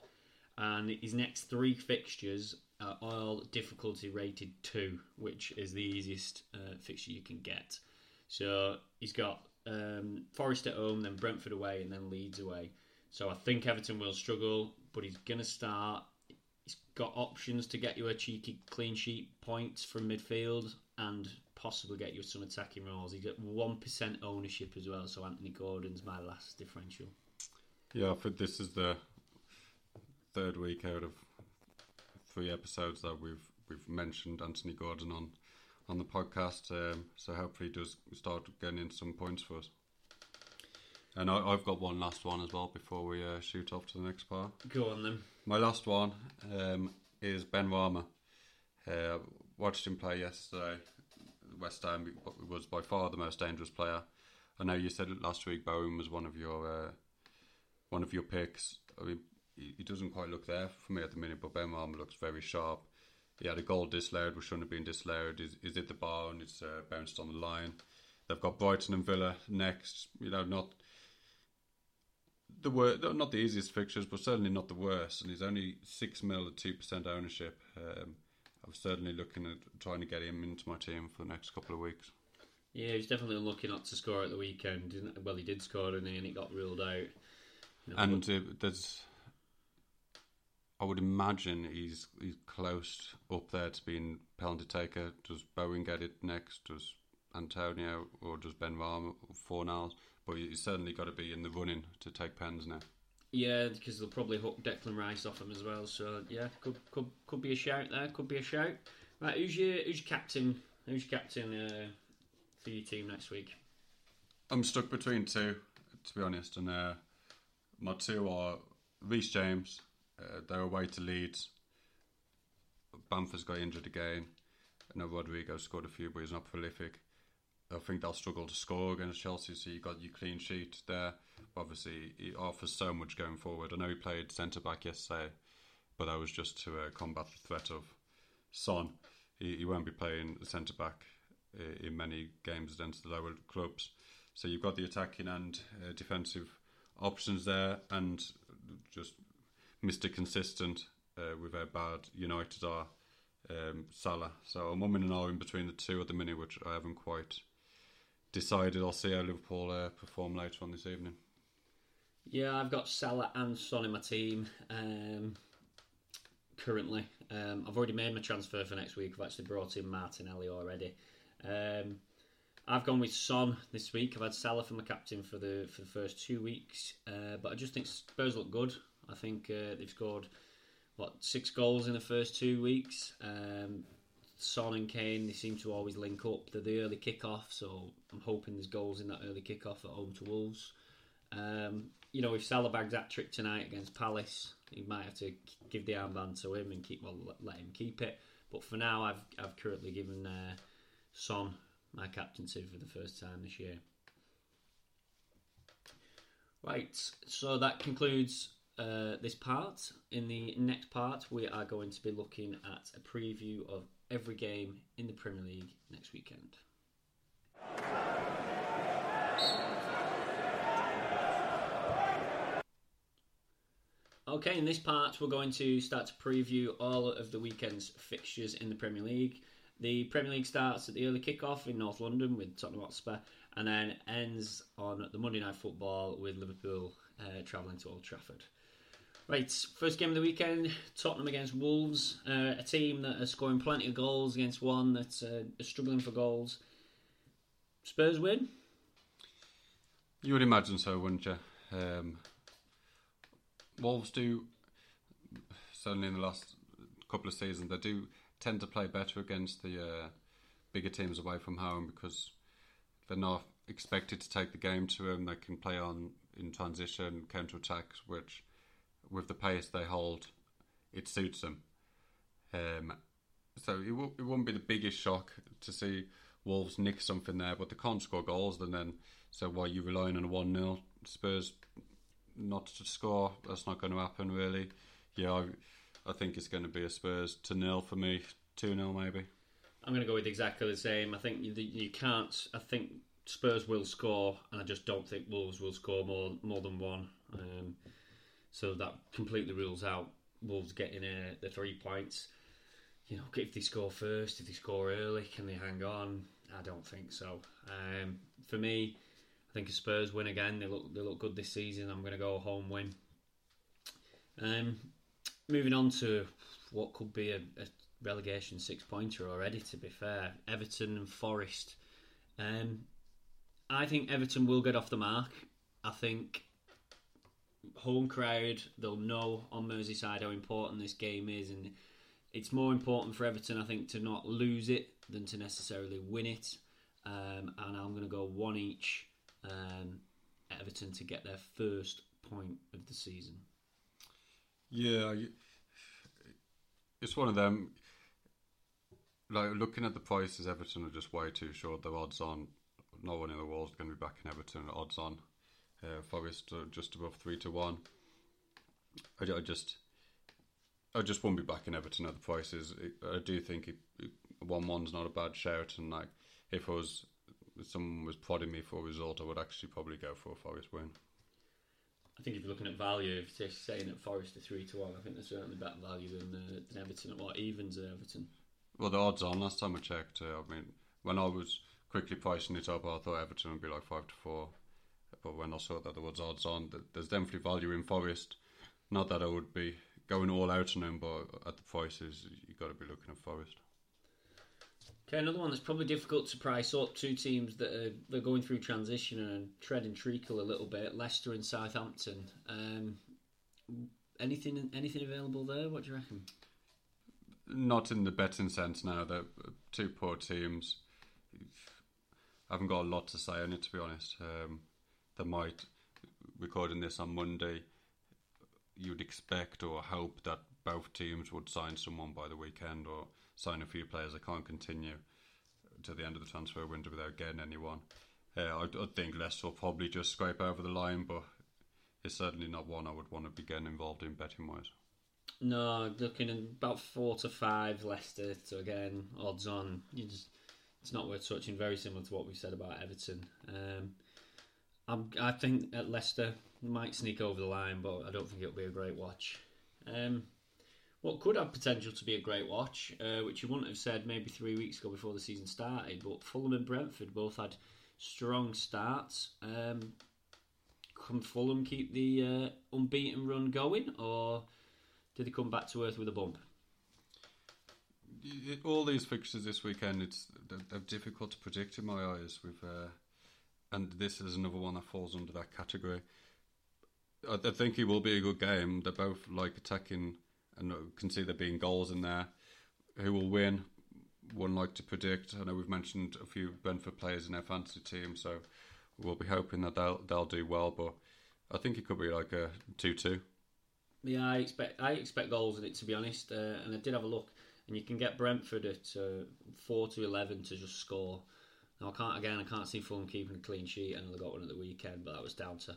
And his next three fixtures are all difficulty rated two, which is the easiest uh, fixture you can get. So he's got um, Forest at home, then Brentford away, and then Leeds away. So I think Everton will struggle, but he's going to start. he's got options to get you a cheeky clean sheet points from midfield and possibly get you some attacking roles. He's got one percent ownership as well, so Anthony Gordon's my last differential. Yeah, I think this is the third week out of three episodes that we've we've mentioned Anthony Gordon on on the podcast. Um, so hopefully he does start getting in some points for us. And I, I've got one last one as well before we uh, shoot off to the next part. Go on then. My last one um, is Benrahma. Uh, watched him play yesterday. West Ham was by far the most dangerous player. I know you said last week. Bowen was one of your uh, one of your picks. I mean, he, he doesn't quite look there for me at the minute, but Benrahma looks very sharp. He had a goal disallowed, which shouldn't have been disallowed. Is is it the bar and it's uh, bounced on the line? They've got Brighton and Villa next. You know, not the wor- not the easiest fixtures, but certainly not the worst. And he's only six mil at two percent ownership. Um, I'm certainly looking at trying to get him into my team for the next couple of weeks. Yeah, he's definitely unlucky not to score at the weekend. Didn't, well, he did score, didn't he? And it got ruled out. You know, and uh, there's, I would imagine he's he's close up there to being penalty taker. Does Bowen get it next? Does Antonio or does Benrahma Fornals? But he's certainly got to be in the running to take pens now. Yeah, because they'll probably hook Declan Rice off him as well. So yeah, could could could be a shout there. Could be a shout. Right, who's your who's your captain? Who's your captain uh, for your team next week? I'm stuck between two, to be honest, and uh, my two are Reece James. Uh, they're away to Leeds. Bamford's got injured again. I know Rodrigo scored a few, but he's not prolific. I think they'll struggle to score against Chelsea. So you got your clean sheet there. Obviously, he offers so much going forward. I know he played centre back yesterday, but that was just to uh, combat the threat of Son. He, he won't be playing centre back uh, in many games against the lower clubs. So you've got the attacking and uh, defensive options there, and just Mr. Consistent uh, with how bad United are. Um, Salah. So I'm umming and ahhing between the two at the minute, which I haven't quite decided I'll see how Liverpool uh, perform later on this evening. Yeah, I've got Salah and Son in my team um, currently. Um, I've already made my transfer for next week. I've actually brought in Martinelli already. Um, I've gone with Son this week. I've had Salah for my captain for the for the first two weeks, uh, but I just think Spurs look good. I think uh, they've scored what six goals in the first two weeks. Um, Son and Kane, they seem to always link up. They're the early kick-off, so I'm hoping there's goals in that early kick-off at home to Wolves. Um, you know, if Salah bags that trick tonight against Palace, he might have to give the armband to him and keep well let him keep it. But for now, I've I've currently given uh, Son my captaincy for the first time this year. Right, so that concludes uh, this part. In the next part, we are going to be looking at a preview of every game in the Premier League next weekend. Okay, in this part, we're going to start to preview all of the weekend's fixtures in the Premier League. The Premier League starts at the early kickoff in North London with Tottenham Hotspur, and then ends on the Monday Night Football with Liverpool uh, travelling to Old Trafford. Right, first game of the weekend Tottenham against Wolves, uh, a team that are scoring plenty of goals against one that's uh, struggling for goals. Spurs win? You would imagine so, wouldn't you? Um, Wolves do, certainly in the last couple of seasons, they do tend to play better against the uh, bigger teams away from home because they're not expected to take the game to them. They can play on in transition, counter attacks, which with the pace they hold, it suits them. Um, so it, w- it wouldn't be the biggest shock to see Wolves nick something there, but they can't score goals. And then, so while you're relying on a 1 0, Spurs not to score, that's not going to happen really. Yeah, I, I think it's going to be a Spurs to nil for me, 2 0 maybe. I'm going to go with exactly the same. I think you, you can't. I think Spurs will score, and I just don't think Wolves will score more more than one. Um, so that completely rules out Wolves getting uh, the three points. You know, if they score first, if they score early, can they hang on? I don't think so. Um, for me, I think if Spurs win again, they look they look good this season. I'm going to go home win. Um, moving on to what could be a, a relegation six pointer already. To be fair, Everton and Forest. Um, I think Everton will get off the mark. I think home crowd they'll know on Merseyside how important this game is, and it's more important for Everton, I think, to not lose it than to necessarily win it. Um, and I'm going to go one each. Um, Everton to get their first point of the season. Yeah, it's one of them. Like looking at the prices, Everton are just way too short. Their odds on, no one in the world is going to be back in Everton. Odds on, uh, Forest are just above three to one. I, I just, I just won't be back in Everton at the prices. I do think one one's not a bad shout, and like if I was if someone was prodding me for a result, I would actually probably go for a Forest win. I think if you're looking at value, if you're saying that Forest are three to one, I think they're certainly better value than, uh, than Everton at what evens at Everton. Well, the odds on last time I checked, uh, I mean, when I was quickly pricing it up, I thought Everton would be like five to four. But when I saw that there was odds on, there's definitely value in Forest. Not that I would be going all out on them, but at the prices, you've got to be looking at Forest. Okay, another one that's probably difficult to price up. Two teams that are they're going through transition and treading treacle a little bit. Leicester and Southampton. Um, anything anything available there? What do you reckon? Not in the betting sense now. They're two poor teams. I haven't got a lot to say on it to be honest. Um, they might recording this on Monday. You'd expect or hope that both teams would sign someone by the weekend or sign a few players. I can't continue to the end of the transfer window without getting anyone. Uh, I, I think Leicester will probably just scrape over the line, but it's certainly not one I would want to be getting involved in betting wise. No, looking at about four to five Leicester. So again, odds on. You just it's not worth touching. Very similar to what we said about Everton. Um, I'm, I think at Leicester might sneak over the line, but I don't think it'll be a great watch. Um, what could have potential to be a great watch, uh, which you wouldn't have said maybe three weeks ago before the season started. But Fulham and Brentford both had strong starts. Um, can Fulham keep the uh, unbeaten run going, or did they come back to earth with a bump? All these fixtures this weekend, it's they're, difficult to predict in my eyes. With uh, and this is another one that falls under that category. I, I think it will be a good game. They're both like attacking and can see there being goals in there. Who will win? One like to predict. I know we've mentioned a few Brentford players in their fantasy team, so we'll be hoping that they'll they'll do well. But I think it could be like a two-two. Yeah, I expect I expect goals in it to be honest. Uh, and I did have a look, and you can get Brentford at uh, four to eleven to just score. Now I can't again. I can't see Fulham keeping a clean sheet. I know they got one at the weekend, but that was down to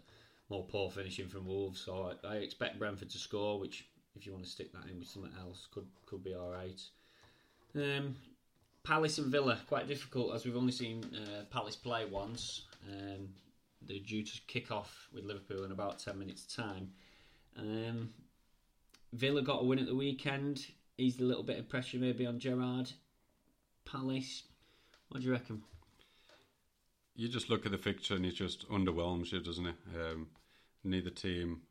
more poor finishing from Wolves. So I, I expect Brentford to score, which if you want to stick that in with something else, could could be all right. Um, Palace and Villa quite difficult as we've only seen uh, Palace play once. Um, they're due to kick off with Liverpool in about ten minutes' time. Um, Villa got a win at the weekend. Eased a little bit of pressure maybe on Gerrard. Palace, what do you reckon? You just look at the fixture and it just underwhelms you, doesn't it? Um, neither team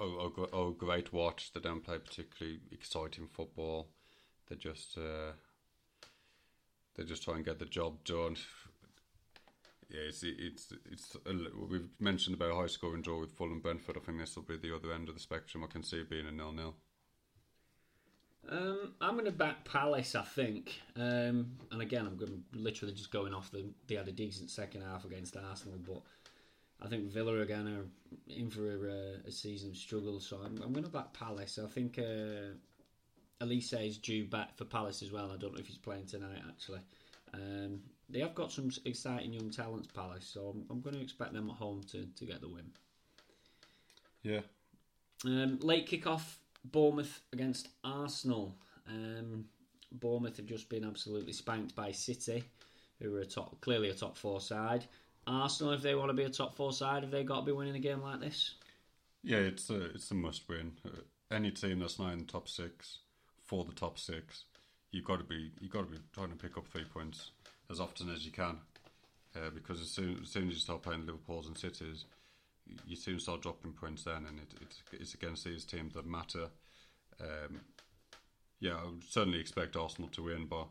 oh, oh, oh, great watch. They don't play particularly exciting football. They just uh, they just try and get the job done. Yeah, it's it's it's. We've mentioned about a high scoring draw with Fulham Brentford. I think this will be the other end of the spectrum. I can see it being a nil nil. Um, I'm going to back Palace, I think. Um, and again, I'm going literally just going off the. They had a decent second half against Arsenal, but I think Villa again are in for a, a season of struggle, so I'm, I'm going to back Palace. I think uh, Olise is due back for Palace as well. I don't know if he's playing tonight actually. Um, they have got some exciting young talents, Palace, so I'm, I'm going to expect them at home to, to get the win. Yeah. Um, late kick-off, Bournemouth against Arsenal. Um, Bournemouth have just been absolutely spanked by City, who are a top, clearly a top four side. Arsenal, if they want to be a top four side, have they got to be winning a game like this? Yeah, it's a it's a must win. Uh, any team that's not in the top six for the top six, you've got to be you got to be trying to pick up three points as often as you can, uh, because as soon, as soon as you start playing Liverpool's and Cities, you soon start dropping points then, and it, it, it's against these teams that matter. Um, yeah, I would certainly expect Arsenal to win, but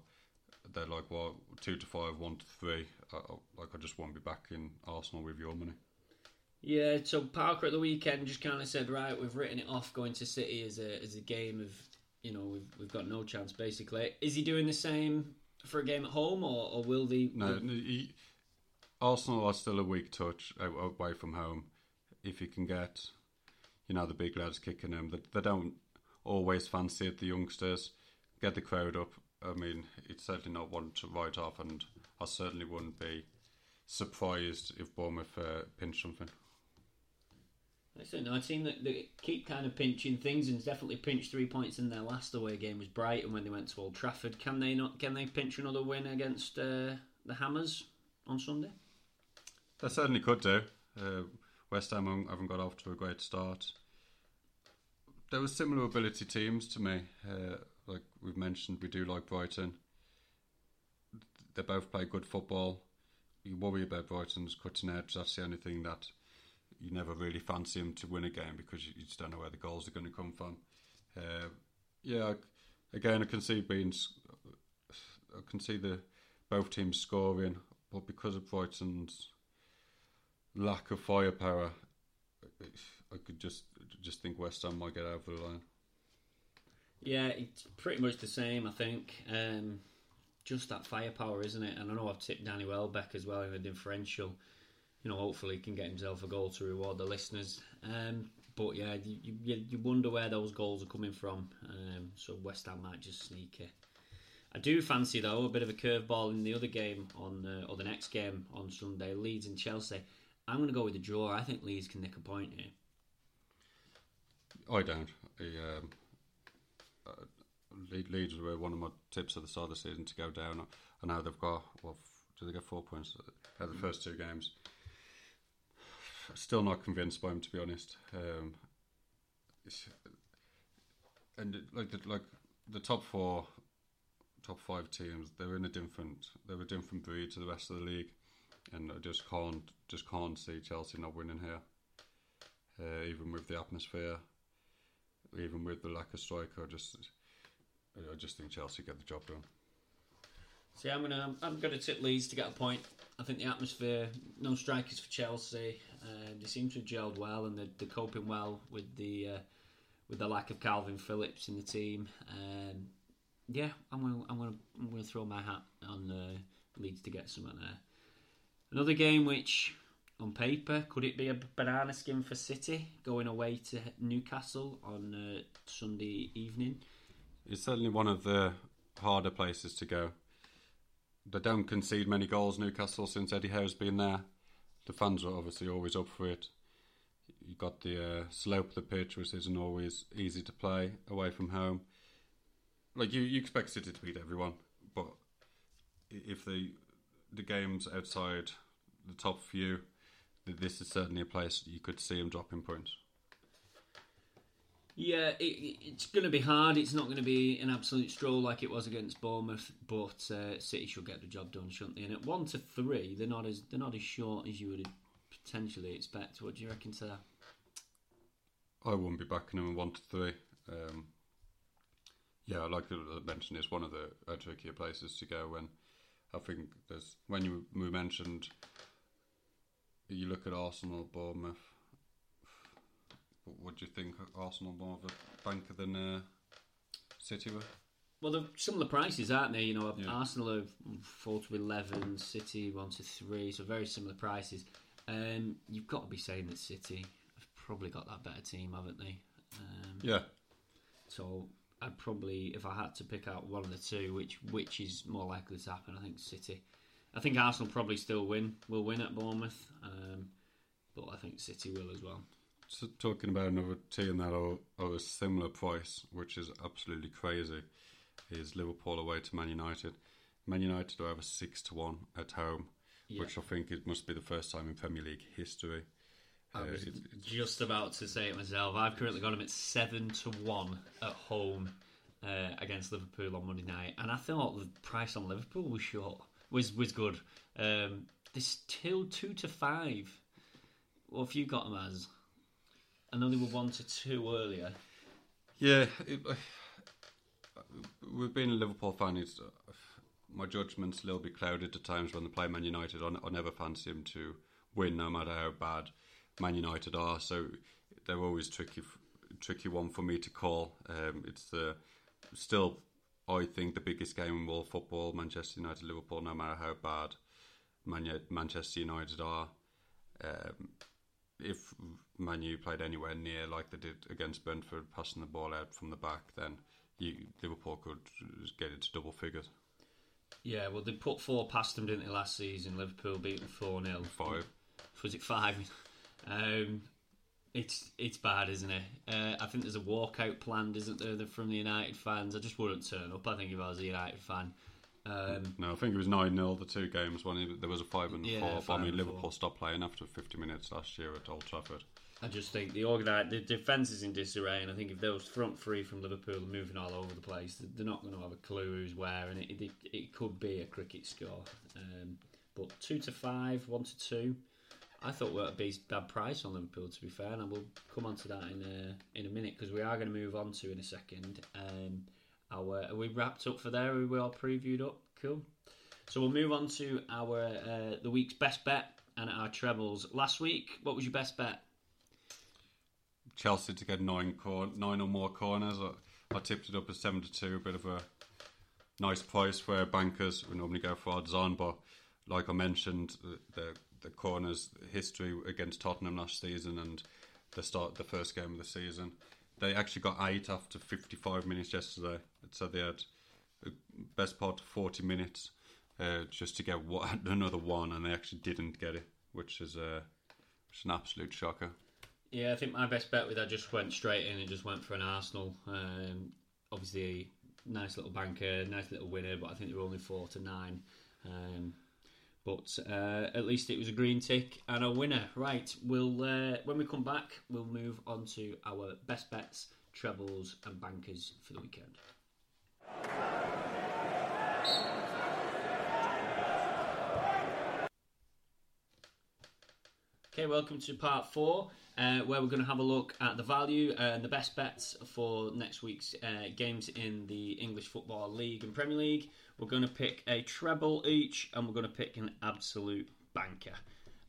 they're like well two to five, one to three. I, I- like I just won't be backing Arsenal with your money. Yeah, so Parker at the weekend just kind of said, right, we've written it off going to City as a as a game of, you know, we've we've got no chance basically. Is he doing the same for a game at home, or, or will the No, he, Arsenal are still a weak touch away from home. If you can get, you know, the big lads kicking them, they, they don't always fancy it. The youngsters get the crowd up. I mean, it's certainly not one to write off, and I certainly wouldn't be surprised if Bournemouth uh, pinch something. Excellent. No, a team that, that keep kind of pinching things and definitely pinched three points in their last away game was Brighton when they went to Old Trafford. Can they not? Can they pinch another win against uh, the Hammers on Sunday? They certainly could do. Uh, West Ham haven't- got off to a great start. There were similar ability teams to me. Uh, like we've mentioned, we do like Brighton. They both play good football. You worry about Brighton's cutting edge. That's the only thing that you never really fancy them to win a game because you just don't know where the goals are going to come from. Uh, yeah, again, I can see being, I can see the both teams scoring, but because of Brighton's lack of firepower, I could just just think West Ham might get over the line. Yeah, it's pretty much the same, I think. Um, just that firepower, isn't it? And I know I've tipped Danny Welbeck as well in the differential. You know, hopefully he can get himself a goal to reward the listeners. Um, but yeah, you, you, you wonder where those goals are coming from. Um, so West Ham might just sneak it. I do fancy though a bit of a curveball in the other game on uh, or the next game on Sunday, Leeds and Chelsea. I'm going to go with the draw. I think Leeds can nick a point here. I don't. I, um, uh, Leeds were one of my tips at the start of the season to go down. I know they've got well, do they get four points of the first two games? Still not convinced by them, to be honest. Um, and like the, like the top four, top five teams, they're in a different, they're a different breed to the rest of the league, and I just can't, just can't see Chelsea not winning here. Uh, even with the atmosphere, even with the lack of striker, I just, I just think Chelsea get the job done. See, I'm gonna I'm gonna tip Leeds to get a point. I think the atmosphere, no strikers for Chelsea. Uh, they seem to have gelled well, and they're, they're coping well with the uh, with the lack of Kalvin Phillips in the team. Um, yeah, I'm gonna I'm gonna I'm gonna throw my hat on uh, Leeds to get something there. Another game which, on paper, could it be a banana skin for City going away to Newcastle on uh, Sunday evening? It's certainly one of the harder places to go. They don't concede many goals, Newcastle, since Eddie Howe's been there. The fans are obviously always up for it. You've got the uh, slope of the pitch, which isn't always easy to play away from home. Like you, you expect City to beat everyone, but if the the games outside the top few, this is certainly a place you could see them dropping points. Yeah, it, it- it's going to be hard. It's not going to be an absolute stroll like it was against Bournemouth, but uh, City should get the job done, shouldn't they? And at one to three, they're not as they're not as short as you would potentially expect. What do you reckon to that? I wouldn't be backing them in one to three. Um, yeah, like I mentioned, it's one of the uh, trickier places to go. When I think there's when you we mentioned you look at Arsenal, Bournemouth. What do you think? Arsenal more of a banker than uh, City were? Well, they're similar prices, aren't they? You know, Yeah. Arsenal are four to eleven, City one to three, so very similar prices. Um, you've got to be saying that City have probably got that better team, haven't they? Um, Yeah, So I'd probably, if I had to pick out one of the two, which which is more likely to happen, I think City. I think Arsenal probably still win, will win at Bournemouth, um, but I think City will as well. So talking about another team that are, are a similar price, which is absolutely crazy, is Liverpool away to Man United. Man United are over six to one at home, Yeah. which I think it must be the first time in Premier League history. I Uh, was it- just about to say it myself. I've currently got them at seven to one at home uh, against Liverpool on Monday night, and I thought the price on Liverpool was short, was was good. Um, still two to five. What have you got them as? I know they were one to two earlier. Yeah, it, we've been a Liverpool fan. It's, uh, my judgment's a little bit clouded at times when they play Man United. I, I never fancy them to win, no matter how bad Man United are. So they're always tricky, tricky one for me to call. Um, it's the still, I think, the biggest game in world football. Manchester United, Liverpool, no matter how bad Man- Manchester United are. Um, if Man U played anywhere near like they did against Brentford, passing the ball out from the back, then you, Liverpool could get into double figures. Yeah, well, they put four past them, didn't they, last season? Liverpool beat them 4 0. Five. Was it five? Um, it's it's bad, isn't it? Uh, I think there's a walkout planned, isn't there, from the United fans? I just wouldn't turn up. I think if I was a United fan. Um, no, I think it was 9 0 the two games when there was a 5 and Yeah, 4. But I mean, Liverpool four. stopped playing after 50 minutes last year at Old Trafford. I just think the organi- the defence is in disarray, and I think if those front three from Liverpool are moving all over the place, they're not going to have a clue who's where, and it, it, it could be a cricket score. Um, but two to five, one to two, I thought we were at a bad price on Liverpool. To be fair, and we'll come on to that in a in a minute because we are going to move on to in a second. Um, our are we wrapped up for there? Are we all previewed up? Cool. So we'll move on to our uh, the week's best bet and our trebles. Last week, what was your best bet? Chelsea to get nine cor- nine or more corners. I, I tipped it up at seven to two. A bit of a nice price where bankers would normally go for odds on, but like I mentioned, the the, corners history against Tottenham last season and the start the first game of the season, they actually got eight after fifty five minutes yesterday. So they had a best part of forty minutes uh, just to get one, another one, and they actually didn't get it, which is uh, which is an absolute shocker. Yeah, I think my best bet with that just went straight in and just went for an Arsenal. Um, obviously, nice little banker, nice little winner, but I think they were only four to nine. Um, but uh, at least it was a green tick and a winner. Right, we'll uh, when we come back, we'll move on to our best bets, trebles, and bankers for the weekend. Okay, welcome to part four, uh, where we're going to have a look at the value and the best bets for next week's uh, games in the English Football League and Premier League. We're going to pick a treble each, and we're going to pick an absolute banker.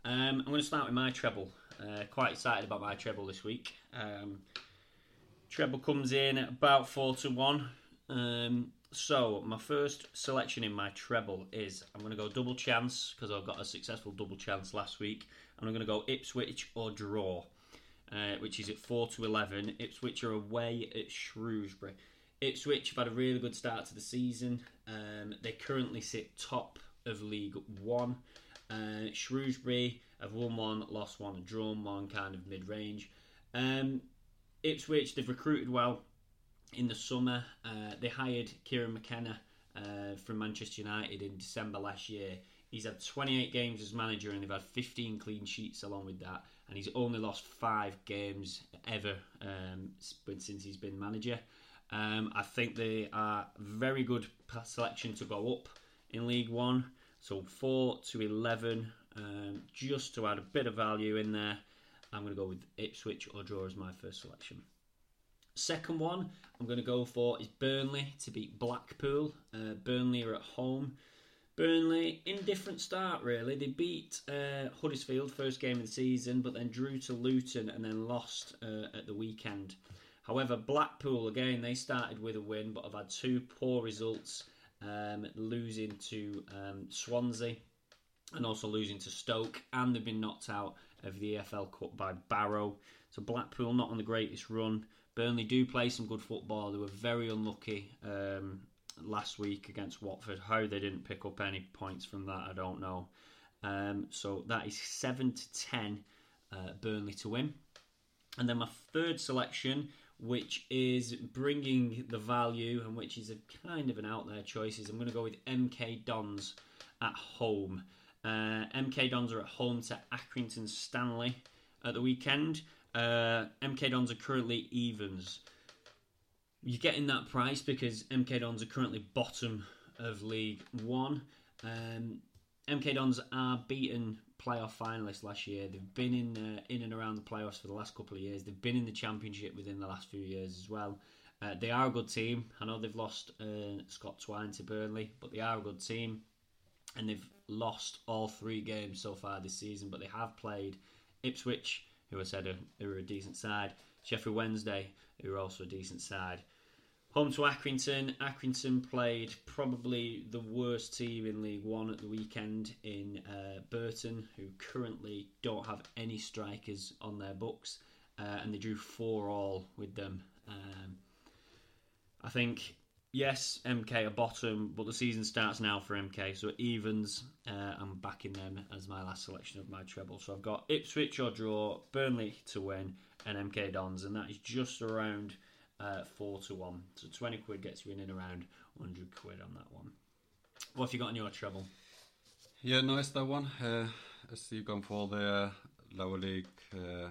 Um, I'm going to start with my treble. Uh, quite excited about my treble this week. Um, treble comes in at about four to one. Um, so my first selection in my treble is I'm going to go double chance because I've got a successful double chance last week. And I'm going to go Ipswich or draw, uh, which is at four to eleven. Ipswich are away at Shrewsbury. Ipswich have had a really good start to the season. Um, they currently sit top of League One. Uh, Shrewsbury have won one, lost one, and drawn one, kind of mid-range. Um, Ipswich they've recruited well in the summer. Uh, they hired Kieran McKenna uh, from Manchester United in December last year. He's had 28 games as manager and they've had 15 clean sheets along with that. And he's only lost five games ever um, since he's been manager. Um, I think they are very good selection to go up in League One. So 4 to 11, um, just to add a bit of value in there. I'm going to go with Ipswich or draw as my first selection. Second one I'm going to go for is Burnley to beat Blackpool. Uh, Burnley are at home. Burnley, indifferent start really. They beat uh, Huddersfield first game of the season, but then drew to Luton and then lost uh, at the weekend. However, Blackpool again they started with a win, but have had two poor results, um, losing to um, Swansea and also losing to Stoke, and they've been knocked out of the EFL Cup by Barrow. So Blackpool not on the greatest run. Burnley do play some good football. They were very unlucky um, last week against Watford. How they didn't pick up any points from that, I don't know. Um, so that is seven to ten, uh, Burnley to win. And then my third selection, which is bringing the value and which is a kind of an out there choice, is I'm going to go with MK Dons at home. Uh, MK Dons are at home to Accrington Stanley at the weekend. Uh, MK Dons are currently evens. You're getting that price because MK Dons are currently bottom of League One. Um, MK Dons are beaten playoff finalists last year. They've been in uh, in and around the playoffs for the last couple of years. They've been in the championship within the last few years as well. Uh, they are a good team. I know they've lost uh, Scott Twine to Burnley, but they are a good team, and they've lost all three games so far this season. But they have played Ipswich, who I said are, are a decent side, Sheffield Wednesday, who are also a decent side. Home to Accrington. Accrington played probably the worst team in League One at the weekend in uh, Burton, who currently don't have any strikers on their books, uh, and they drew four all with them. Um, I think yes, MK are bottom, but the season starts now for MK, so it evens. Uh, I'm backing them as my last selection of my treble. So I've got Ipswich or draw, Burnley to win, and MK Dons, and that is just around uh, four to one. So twenty quid gets you in and around hundred quid on that one. What have you got on your treble? Yeah, nice that one. Uh, I see you've gone for the uh, lower league uh,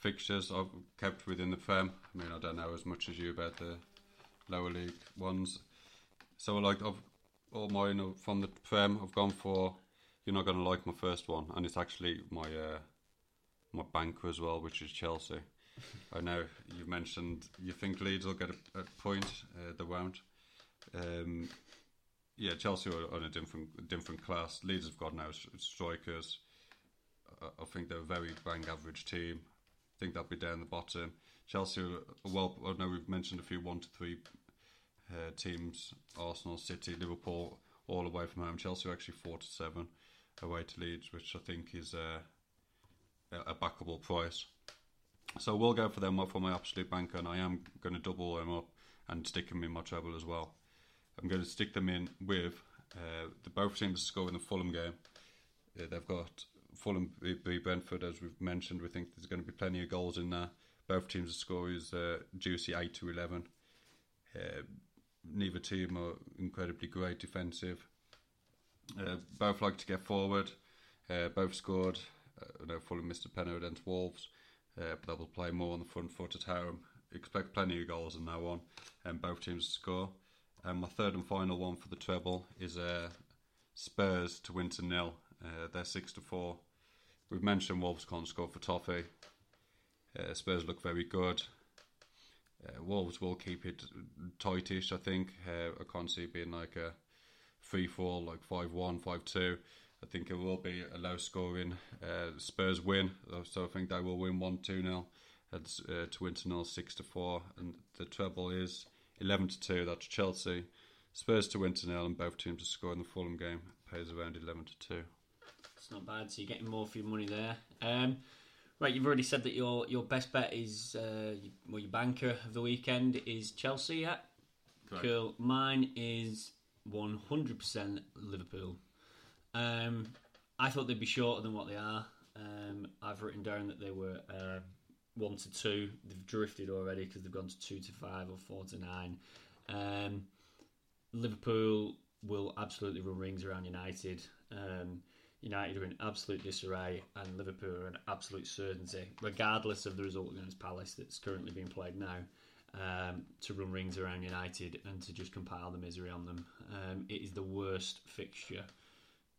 fixtures. I've kept within the firm. I mean, I don't know as much as you about the lower league ones. So, like, I've all mine from the firm. I've gone for. You're not going to like my first one, and it's actually my uh, my banker as well, which is Chelsea. I know you've mentioned you think Leeds will get a, a point. Uh, they won't. Um, yeah, Chelsea are on a different different class. Leeds have got now strikers. I, I think they're a very bang average team. I think they'll be down the bottom. Chelsea, well, I know we've mentioned a few one to three uh, teams Arsenal, City, Liverpool, all away from home. Chelsea actually 4 to 7 away to Leeds, which I think is a, a backable price. So we'll go for them up for my absolute banker, and I am going to double them up and stick them in my treble as well. I'm going to stick them in with uh, the both teams to score in the Fulham game. Uh, they've got Fulham v Brentford, as we've mentioned. We think there's going to be plenty of goals in there. Both teams' score is uh, juicy 8 to 11. Uh, neither team are incredibly great defensive. Uh, both like to get forward. Uh, both scored. I know Fulham missed a penalty against Wolves uh, but they will play more on the front foot at home. Expect plenty of goals in that one, and both teams to score. And my third and final one for the treble is uh, Spurs to win to nil. Uh, they're six to four. We've mentioned Wolves can't score for Toffee. Uh, Spurs look very good. Uh, Wolves will keep it tightish, I think. Uh, I can't see it being like a 3 4, like 5 1, 5 2. I think it will be a low scoring uh, Spurs win. So I think they will win 1 2 0 and uh, to win to 0 6 to 4. And the treble is 11 to 2. That's Chelsea. Spurs to win to 0 and both teams to score in the Fulham game. Pays around 11 to 2. It's not bad. So you're getting more for your money there. Um, right, you've already said that your your best bet is, uh, well, your banker of the weekend is Chelsea, yeah? Correct. Cool. Mine is 100% Liverpool. Um, I thought they'd be shorter than what they are. Um, I've written down that they were uh, one to two. They've drifted already because they've gone to two to five or four to nine. Um, Liverpool will absolutely run rings around United. Um, United are in absolute disarray, and Liverpool are an absolute certainty, regardless of the result against Palace that's currently being played now. Um, to run rings around United and to just compile the misery on them. Um, it is the worst fixture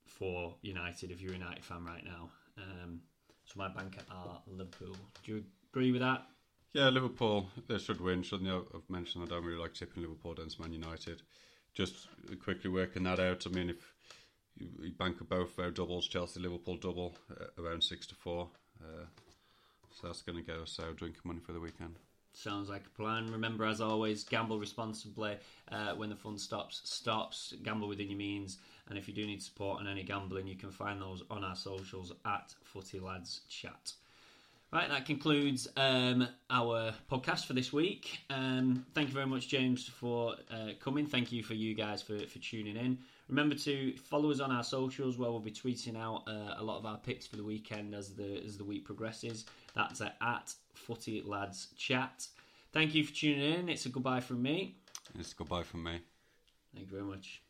for United if you're a United fan right now. Um, so my banker are Liverpool. Do you agree with that? Yeah, Liverpool they should win, shouldn't they? I've mentioned I don't really like tipping Liverpool against Man United. Just quickly working that out. I mean, if you, bank both their doubles, Chelsea Liverpool double uh, around six to four, uh, so that's going to us out drinking money for the weekend. Sounds like a plan. Remember, as always, gamble responsibly. Uh, when the fun stops, stops. Gamble within your means. And if you do need support on any gambling, you can find those on our socials at Footy Lads Chat. Right, that concludes um, our podcast for this week. Um, thank you very much, James, for uh, coming. Thank you for you guys for, for tuning in. Remember to follow us on our socials, where we'll be tweeting out uh, a lot of our picks for the weekend as the as the week progresses. That's at Footy Lads Chat. Thank you for tuning in. It's a goodbye from me. It's a goodbye from me. Thank you very much.